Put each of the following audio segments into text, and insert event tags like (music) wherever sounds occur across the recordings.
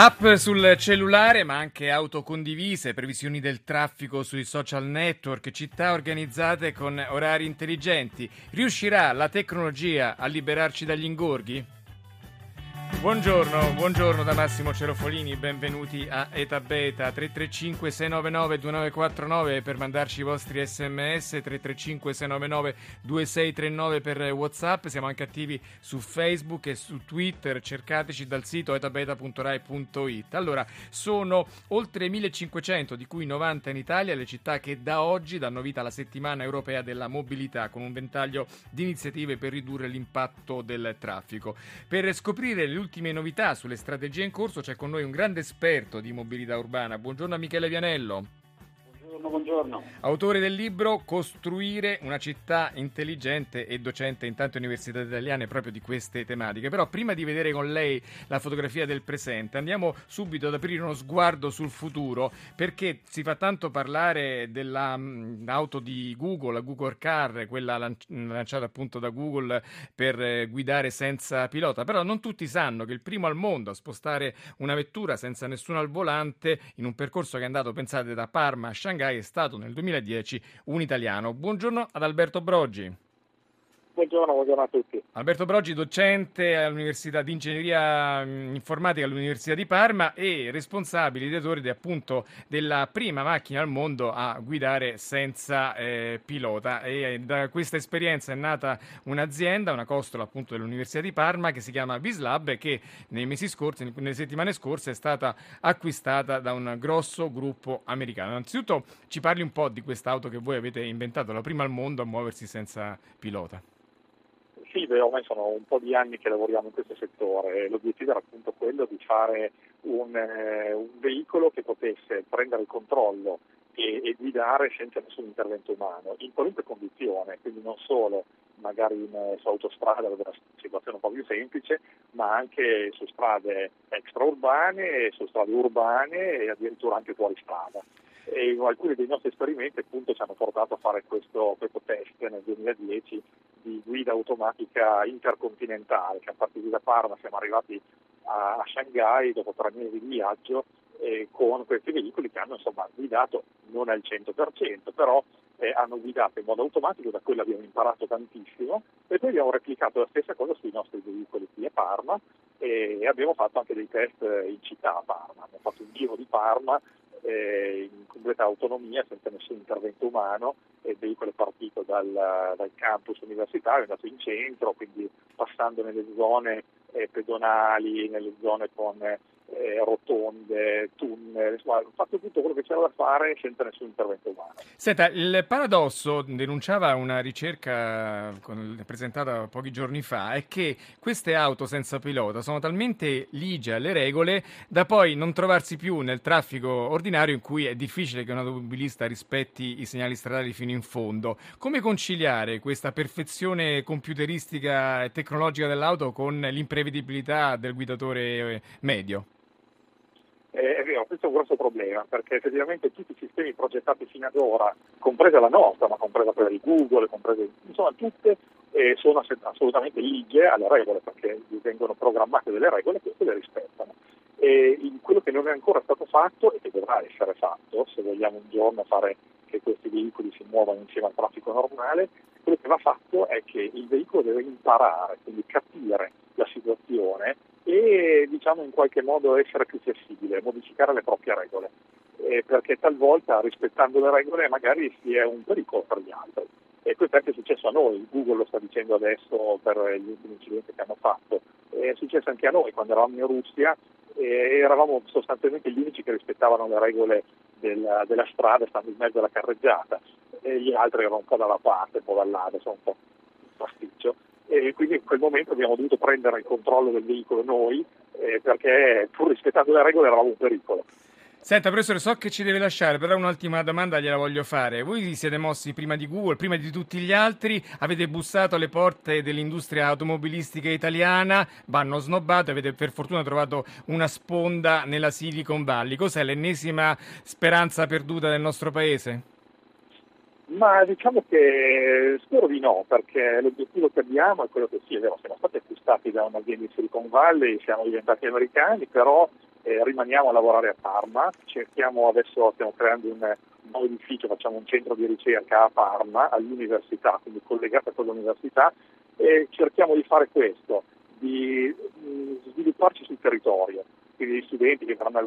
App sul cellulare, ma anche auto condivise, previsioni del traffico sui social network, città organizzate con orari intelligenti. Riuscirà la tecnologia a liberarci dagli ingorghi? Buongiorno, buongiorno da Massimo Cerofolini, benvenuti a Eta Beta 335 699 2949 per mandarci i vostri sms, 335 699 2639 per Whatsapp, siamo anche attivi su Facebook e su Twitter, cercateci dal sito etabeta.rai.it. Allora, sono oltre 1500, di cui 90 in Italia, le città che da oggi danno vita alla settimana europea della mobilità con un ventaglio di iniziative per ridurre l'impatto del traffico. Per scoprire le ultime novità sulle strategie in corso c'è con noi un grande esperto di mobilità urbana. Buongiorno a Michele Vianello. Buongiorno, buongiorno. Autore del libro Costruire una città intelligente e docente in tante università italiane proprio di queste tematiche. Però prima di vedere con lei la fotografia del presente, andiamo subito ad aprire uno sguardo sul futuro perché si fa tanto parlare dell'auto di Google, la Google Car, quella lanciata appunto da Google per eh, guidare senza pilota, però non tutti sanno che il primo al mondo a spostare una vettura senza nessuno al volante in un percorso che è andato, pensate, da Parma a Shanghai è stato nel 2010 un italiano. Buongiorno ad Alberto Broggi. Buongiorno, buongiorno, a tutti. Alberto Broggi, docente all'Università di Ingegneria Informatica all'Università di Parma e responsabile ideatore di, appunto della prima macchina al mondo a guidare senza eh, pilota. E da questa esperienza è nata un'azienda, una costola appunto dell'Università di Parma che si chiama Vislab e che nei mesi scorsi, nelle settimane scorse è stata acquistata da un grosso gruppo americano. Innanzitutto ci parli un po' di quest'auto che voi avete inventato, la prima al mondo a muoversi senza pilota. Beh, ormai sono un po' di anni che lavoriamo in questo settore. L'obiettivo era appunto quello di fare un, eh, un veicolo che potesse prendere il controllo e, e, guidare senza nessun intervento umano, in qualunque condizione, quindi non solo magari in, eh, su autostrada dove la situazione è un po' più semplice, ma anche su strade extraurbane, su strade urbane e addirittura anche fuori strada e alcuni dei nostri esperimenti appunto ci hanno portato a fare questo, questo test nel 2010 di guida automatica intercontinentale, che a partire da Parma siamo arrivati a, a Shanghai dopo tre mesi di viaggio eh, con questi veicoli che hanno insomma, guidato non al 100%, però eh, hanno guidato in modo automatico, da quello abbiamo imparato tantissimo e poi abbiamo replicato la stessa cosa sui nostri veicoli qui a Parma e abbiamo fatto anche dei test in città a Parma, abbiamo fatto un giro di Parma eh, in completa autonomia, senza nessun intervento umano, il veicolo è partito dal, dal campus universitario, è andato in centro, quindi passando nelle zone eh, pedonali, nelle zone con eh, rotonde, tunnel, insomma, fatto tutto quello che c'era da fare senza nessun intervento umano. Senta, il paradosso denunciava una ricerca con, presentata pochi giorni fa è che queste auto senza pilota sono talmente ligie alle regole da poi non trovarsi più nel traffico ordinario in cui è difficile che un automobilista rispetti i segnali stradali fino in fondo. Come conciliare questa perfezione computeristica e tecnologica dell'auto con l'imprevedibilità del guidatore eh, medio? Eh, è vero, questo è un grosso problema perché effettivamente tutti i sistemi progettati fino ad ora, compresa la nostra, ma compresa quella di Google, comprese, insomma tutte eh, sono assolutamente ligie alle regole perché vengono programmate delle regole e queste le rispettano. E quello che non è ancora stato fatto e che dovrà essere fatto, se vogliamo un giorno fare che questi veicoli si muovano insieme al traffico normale, quello che va fatto è che il veicolo deve imparare, quindi capire la situazione e diciamo in qualche modo essere più flessibile, modificare le proprie regole, eh, perché talvolta rispettando le regole magari si è un pericolo per gli altri. E questo è anche successo a noi, Google lo sta dicendo adesso per gli ultimi incidenti che hanno fatto, è successo anche a noi quando eravamo in Russia e eravamo sostanzialmente gli unici che rispettavano le regole della, della strada, stando in mezzo alla carreggiata, e gli altri erano un po' dalla parte, un po' dal lato, sono un po' pasticcio e quindi in quel momento abbiamo dovuto prendere il controllo del veicolo noi eh, perché pur rispettando le regole eravamo un pericolo. Senta, professore, so che ci deve lasciare, però un'ultima domanda gliela voglio fare. Voi vi siete mossi prima di Google, prima di tutti gli altri, avete bussato alle porte dell'industria automobilistica italiana, vanno snobbato, avete per fortuna trovato una sponda nella Silicon Valley. Cos'è l'ennesima speranza perduta del nostro paese? Ma diciamo che spero di no, perché l'obiettivo che abbiamo è quello che sì, è vero, siamo stati acquistati da un'azienda in Silicon Valley, siamo diventati americani, però eh, rimaniamo a lavorare a Parma, cerchiamo adesso, stiamo creando un nuovo edificio, facciamo un centro di ricerca a Parma, all'università, quindi collegato con l'università, e cerchiamo di fare questo, di mh, svilupparci sul territorio, quindi gli studenti che verranno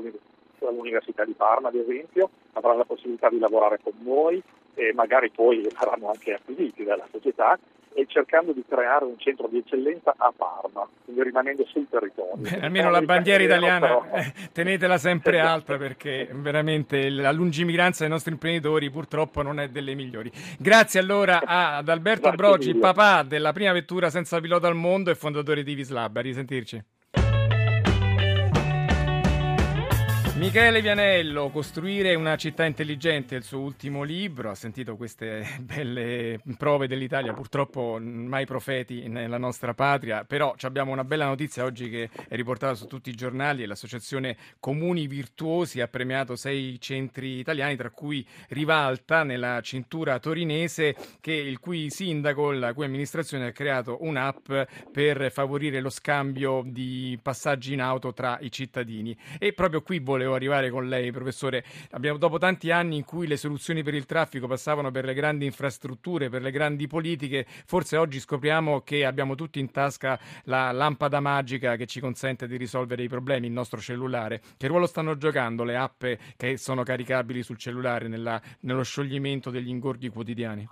all'Università di Parma, ad esempio, avranno la possibilità di lavorare con noi e magari poi saranno anche acquisiti dalla società e cercando di creare un centro di eccellenza a Parma, quindi rimanendo sul territorio. Beh, almeno la bandiera italiana però... (laughs) Eh, tenetela sempre alta perché veramente la lungimiranza dei nostri imprenditori purtroppo non è delle migliori. Grazie allora ad Alberto Brogi, papà della prima vettura senza pilota al mondo e fondatore di Vislab. A risentirci. Michele Vianello, Costruire una città intelligente, il suo ultimo libro, ha sentito queste (laughs) belle prove dell'Italia, purtroppo mai profeti nella nostra patria, però abbiamo una bella notizia oggi che è riportata su tutti i giornali, l'associazione Comuni Virtuosi ha premiato sei centri italiani, tra cui Rivalta nella cintura torinese, che il cui sindaco, la cui amministrazione ha creato un'app per favorire lo scambio di passaggi in auto tra i cittadini. E proprio qui volevo volevo arrivare con lei, professore. Abbiamo, dopo tanti anni in cui le soluzioni per il traffico passavano per le grandi infrastrutture, per le grandi politiche, forse oggi scopriamo che abbiamo tutti in tasca la lampada magica che ci consente di risolvere i problemi, il nostro cellulare. Che ruolo stanno giocando le app che sono caricabili sul cellulare nella, nello scioglimento degli ingorghi quotidiani?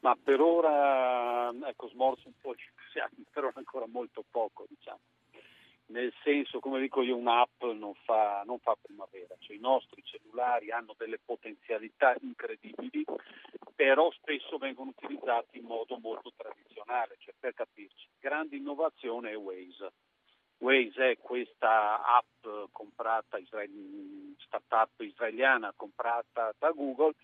Ma per ora, ecco, smorzo un po' di entusiasmo, (laughs) però ancora molto poco, diciamo nel senso, come dico io, un'app non fa, non fa primavera, cioè, i nostri cellulari hanno delle potenzialità incredibili, però spesso vengono utilizzati in modo molto tradizionale, cioè per capirci, grande innovazione è Waze. Waze è questa app comprata, startup israeliana comprata da Google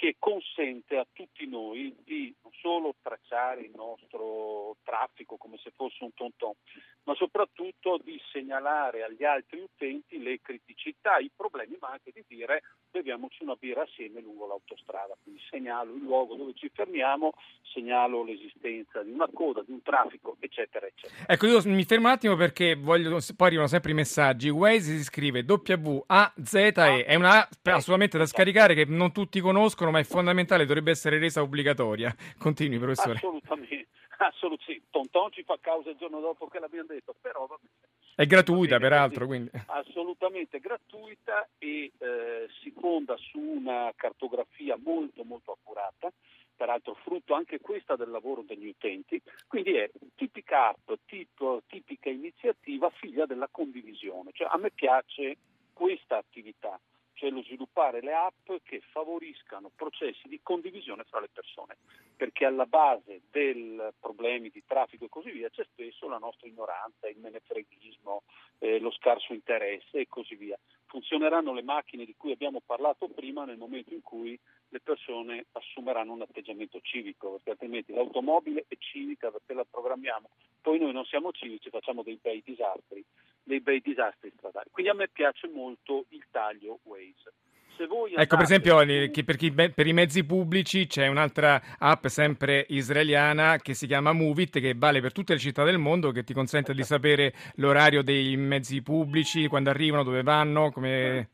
che consente a tutti noi di non solo tracciare il nostro traffico come se fosse un tonton, ma soprattutto di segnalare agli altri utenti le criticità, i problemi, ma anche di dire beviamoci una birra assieme lungo l'autostrada. Quindi segnalo il luogo dove ci fermiamo, segnalo l'esistenza di una coda, di un traffico, eccetera, eccetera. Ecco, io mi fermo un attimo perché voglio, poi arrivano sempre i messaggi. Waze si scrive W-A-Z-E, è una assolutamente da scaricare che non tutti conoscono, ma è fondamentale, dovrebbe essere resa obbligatoria. Continui, professore. Assolutamente. Assolutamente, Tonton ci fa causa il giorno dopo che l'abbiamo detto, però va bene. È gratuita, bene, peraltro. Quindi. Assolutamente gratuita e eh, si fonda su una cartografia molto, molto accurata, peraltro frutto anche questa del lavoro degli utenti. Quindi è tipica app, tipo, tipica iniziativa figlia della condivisione. Cioè, a me piace questa attività cioè lo sviluppare le app che favoriscano processi di condivisione fra le persone, perché alla base dei problemi di traffico e così via c'è spesso la nostra ignoranza, il menefreghismo, eh, lo scarso interesse e così via. Funzioneranno le macchine di cui abbiamo parlato prima nel momento in cui le persone assumeranno un atteggiamento civico, perché altrimenti l'automobile è civica perché la programmiamo, poi noi non siamo civici, facciamo dei bei disastri dei bei disastri stradali. Quindi a me piace molto il taglio Waze. Ecco, per esempio, per, chi, per, i mezzi pubblici c'è un'altra app sempre israeliana che si chiama Movit, che vale per tutte le città del mondo, che ti consente di sapere l'orario dei mezzi pubblici, quando arrivano, dove vanno, come...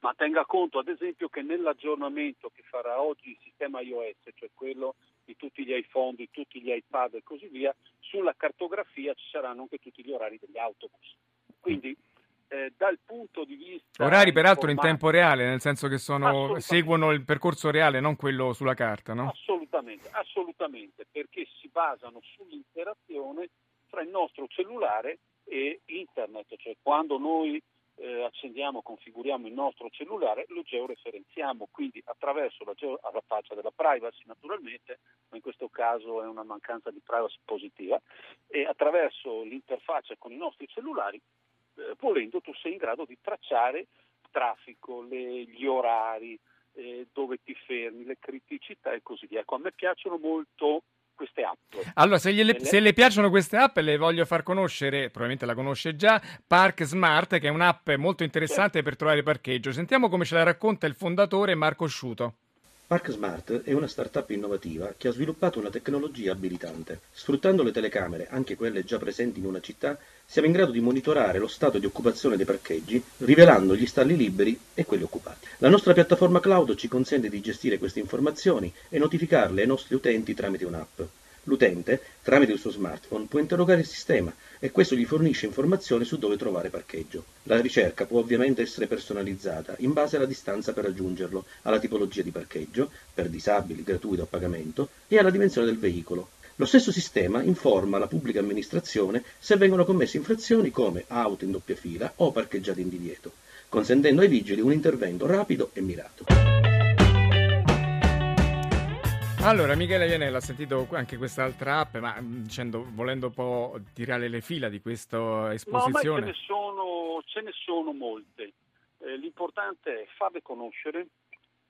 Ma tenga conto, ad esempio, che nell'aggiornamento che farà oggi il sistema iOS, cioè quello di tutti gli iPhone, di tutti gli iPad e così via, sulla cartografia ci saranno anche tutti gli orari degli autobus. Quindi eh, dal punto di vista... Orari peraltro in tempo reale, nel senso che sono, seguono il percorso reale, non quello sulla carta, no? Assolutamente, assolutamente, perché si basano sull'interazione tra il nostro cellulare e internet, cioè quando noi eh, accendiamo, configuriamo il nostro cellulare, lo georeferenziamo, quindi attraverso la geo- alla faccia della privacy naturalmente, ma in questo caso è una mancanza di privacy positiva, e attraverso l'interfaccia con i nostri cellulari, eh, volendo tu sei in grado di tracciare il traffico, le, gli orari, eh, dove ti fermi, le criticità e così via. Ecco, a me piacciono molto queste app. Allora, se, gliele, se, le piacciono queste app, le voglio far conoscere, probabilmente la conosce già, Park Smart, che è un'app molto interessante per trovare parcheggio. Sentiamo come ce la racconta il fondatore Marco Sciuto. Park Smart è una startup innovativa che ha sviluppato una tecnologia abilitante. Sfruttando le telecamere, anche quelle già presenti in una città, siamo in grado di monitorare lo stato di occupazione dei parcheggi, rivelando gli stalli liberi e quelli occupati. La nostra piattaforma cloud ci consente di gestire queste informazioni e notificarle ai nostri utenti tramite un'app. L'utente, tramite il suo smartphone, può interrogare il sistema e questo gli fornisce informazioni su dove trovare parcheggio. La ricerca può ovviamente essere personalizzata in base alla distanza per raggiungerlo, alla tipologia di parcheggio, per disabili, gratuito a pagamento, e alla dimensione del veicolo. Lo stesso sistema informa la pubblica amministrazione se vengono commesse infrazioni come auto in doppia fila o parcheggiate in divieto, consentendo ai vigili un intervento rapido e mirato. Allora, Michele Ianella ha sentito anche quest'altra app, ma mm, dicendo, volendo un po' tirare le fila di questa esposizione. No, ce ne sono, ce ne sono molte. Eh, l'importante è farle conoscere,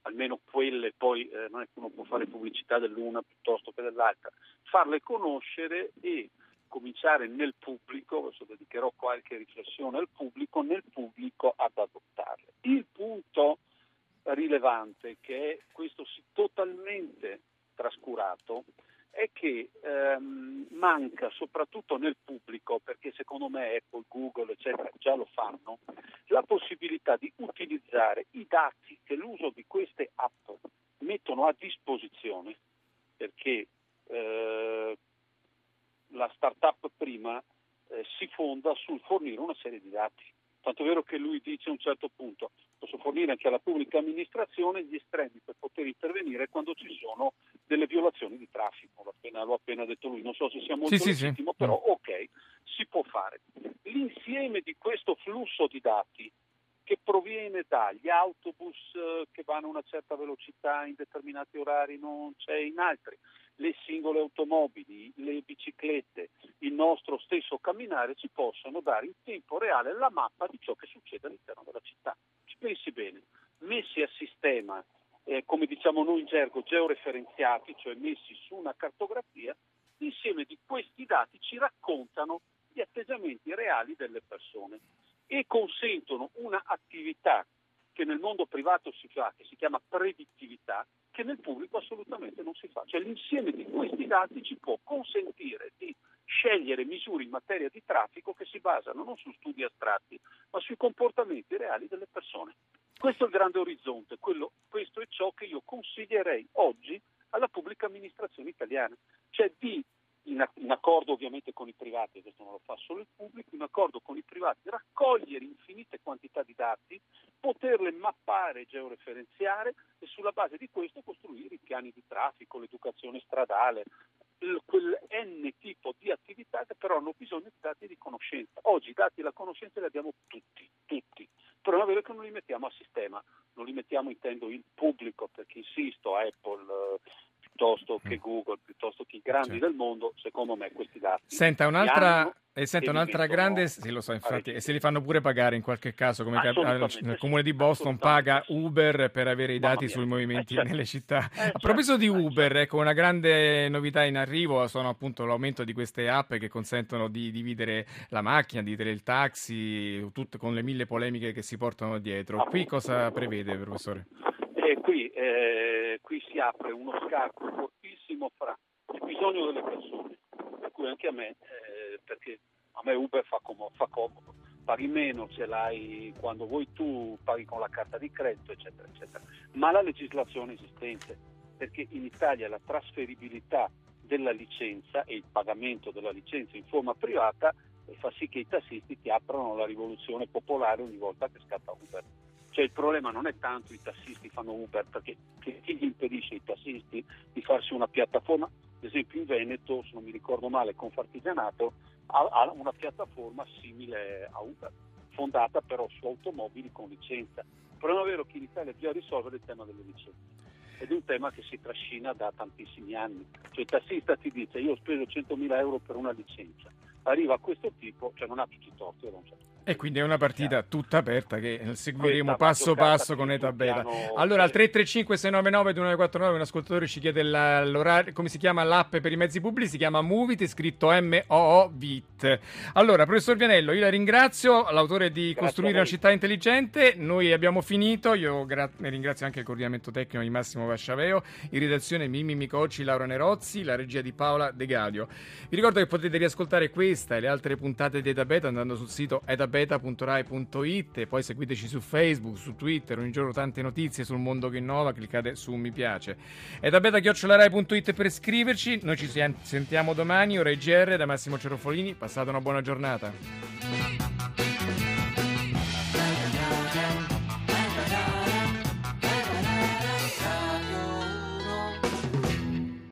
almeno quelle, poi eh, non è che uno può fare pubblicità dell'una piuttosto che dell'altra, farle conoscere e cominciare nel pubblico, adesso dedicherò qualche riflessione al pubblico, nel pubblico ad adottarle. Il punto rilevante che è questo si totalmente trascurato è che ehm, manca soprattutto nel pubblico, perché secondo me Apple, Google, eccetera, già lo fanno, la possibilità di utilizzare i dati che l'uso di queste app mettono a disposizione, perché eh, la startup prima eh, si fonda sul fornire una serie di dati. Tanto è vero che lui dice a un certo punto, posso fornire anche alla pubblica amministrazione gli estremi per poter intervenire quando ci sono delle violazioni di traffico, l'ho appena, l'ho appena detto lui, non so se sia molto sì, legittimo, sì, però ok, si può fare. L'insieme di questo flusso di dati che proviene dagli autobus eh, che vanno a una certa velocità in determinati orari, non c'è in altri, le singole automobili, le biciclette, il nostro stesso camminare ci possono dare in tempo reale la mappa di ciò che succede all'interno della città. Ci pensi bene, messi a sistema eh, come diciamo noi in gergo, georeferenziati, cioè messi su una cartografia, l'insieme di questi dati ci raccontano gli atteggiamenti reali delle persone e consentono un'attività che nel mondo privato si fa, che si chiama predittività, che nel pubblico assolutamente non si fa. Cioè l'insieme di questi dati ci può consentire di scegliere misure in materia di traffico che si basano non su studi astratti, ma sui comportamenti reali delle persone. Questo è il grande orizzonte, quello, questo è ciò che io consiglierei oggi alla pubblica amministrazione italiana, cioè di, in, in accordo ovviamente con i privati, questo non lo fa solo il pubblico, in accordo con i privati, raccogliere infinite quantità di dati, poterle mappare georeferenziare e sulla base di questo costruire i piani di traffico, l'educazione stradale, quel N tipo di attività che però hanno bisogno di dati di conoscenza. Oggi i dati della conoscenza li abbiamo tutti, tutti. Il problema è che non li mettiamo a sistema, non li mettiamo intendo il pubblico, perché insisto, Apple eh, piuttosto che mm. Google, piuttosto che i grandi certo. del mondo, secondo me questi dati. Senta, un'altra, e senta un'altra grande, sì lo so infatti, e se li fanno pure pagare in qualche caso, come nel comune di Boston paga Uber per avere i dati sui movimenti eh, certo. nelle città. Eh, a proposito di eh, Uber, certo. ecco una grande novità in arrivo sono appunto l'aumento di queste app che consentono di dividere la macchina, di dividere il taxi, tutto con le mille polemiche che si portano dietro. Qui cosa prevede, professore? Eh, qui, eh, qui si apre uno scacco fortissimo fra il bisogno delle persone, per cui anche a me eh, perché a me Uber fa, com- fa comodo, paghi meno, ce l'hai quando vuoi tu, paghi con la carta di credito, eccetera, eccetera. Ma la legislazione esistente, perché in Italia la trasferibilità della licenza e il pagamento della licenza in forma privata fa sì che i tassisti ti aprano la rivoluzione popolare ogni volta che scatta Uber. Cioè il problema non è tanto i tassisti fanno Uber, perché chi gli impedisce ai tassisti di farsi una piattaforma? Ad esempio in Veneto, se non mi ricordo male, Confartigianato ha, ha una piattaforma simile a Uber. fondata però su automobili con licenza. Il problema vero è che in Italia bisogna risolvere il tema delle licenze ed è un tema che si trascina da tantissimi anni. Cioè il tassista ti dice io ho speso 100.000 euro per una licenza, arriva a questo tipo, cioè non ha tutti i torti. Non certo. E quindi è una partita tutta aperta che seguiremo passo passo con Eta Beta. Allora al 335 699 2949 un ascoltatore ci chiede l'orario, come si chiama l'app per i mezzi pubblici, si chiama Movit, scritto M-O-O-VIT. Allora, professor Vianello, io la ringrazio, l'autore di Grazie Costruire una città intelligente, noi abbiamo finito, io gra- ne ringrazio anche il coordinamento tecnico di Massimo Vasciaveo, in redazione Mimmi Micocci, Laura Nerozzi, la regia di Paola De Gadio. Vi ricordo che potete riascoltare questa e le altre puntate di Eta Beta andando sul sito etabeta.rai.it e poi seguiteci su Facebook, su Twitter, ogni giorno tante notizie sul mondo che innova, cliccate su mi piace. etabeta.rai.it per scriverci, noi ci sen- sentiamo domani, ora IGR da Massimo Cerofolini, passate una buona giornata.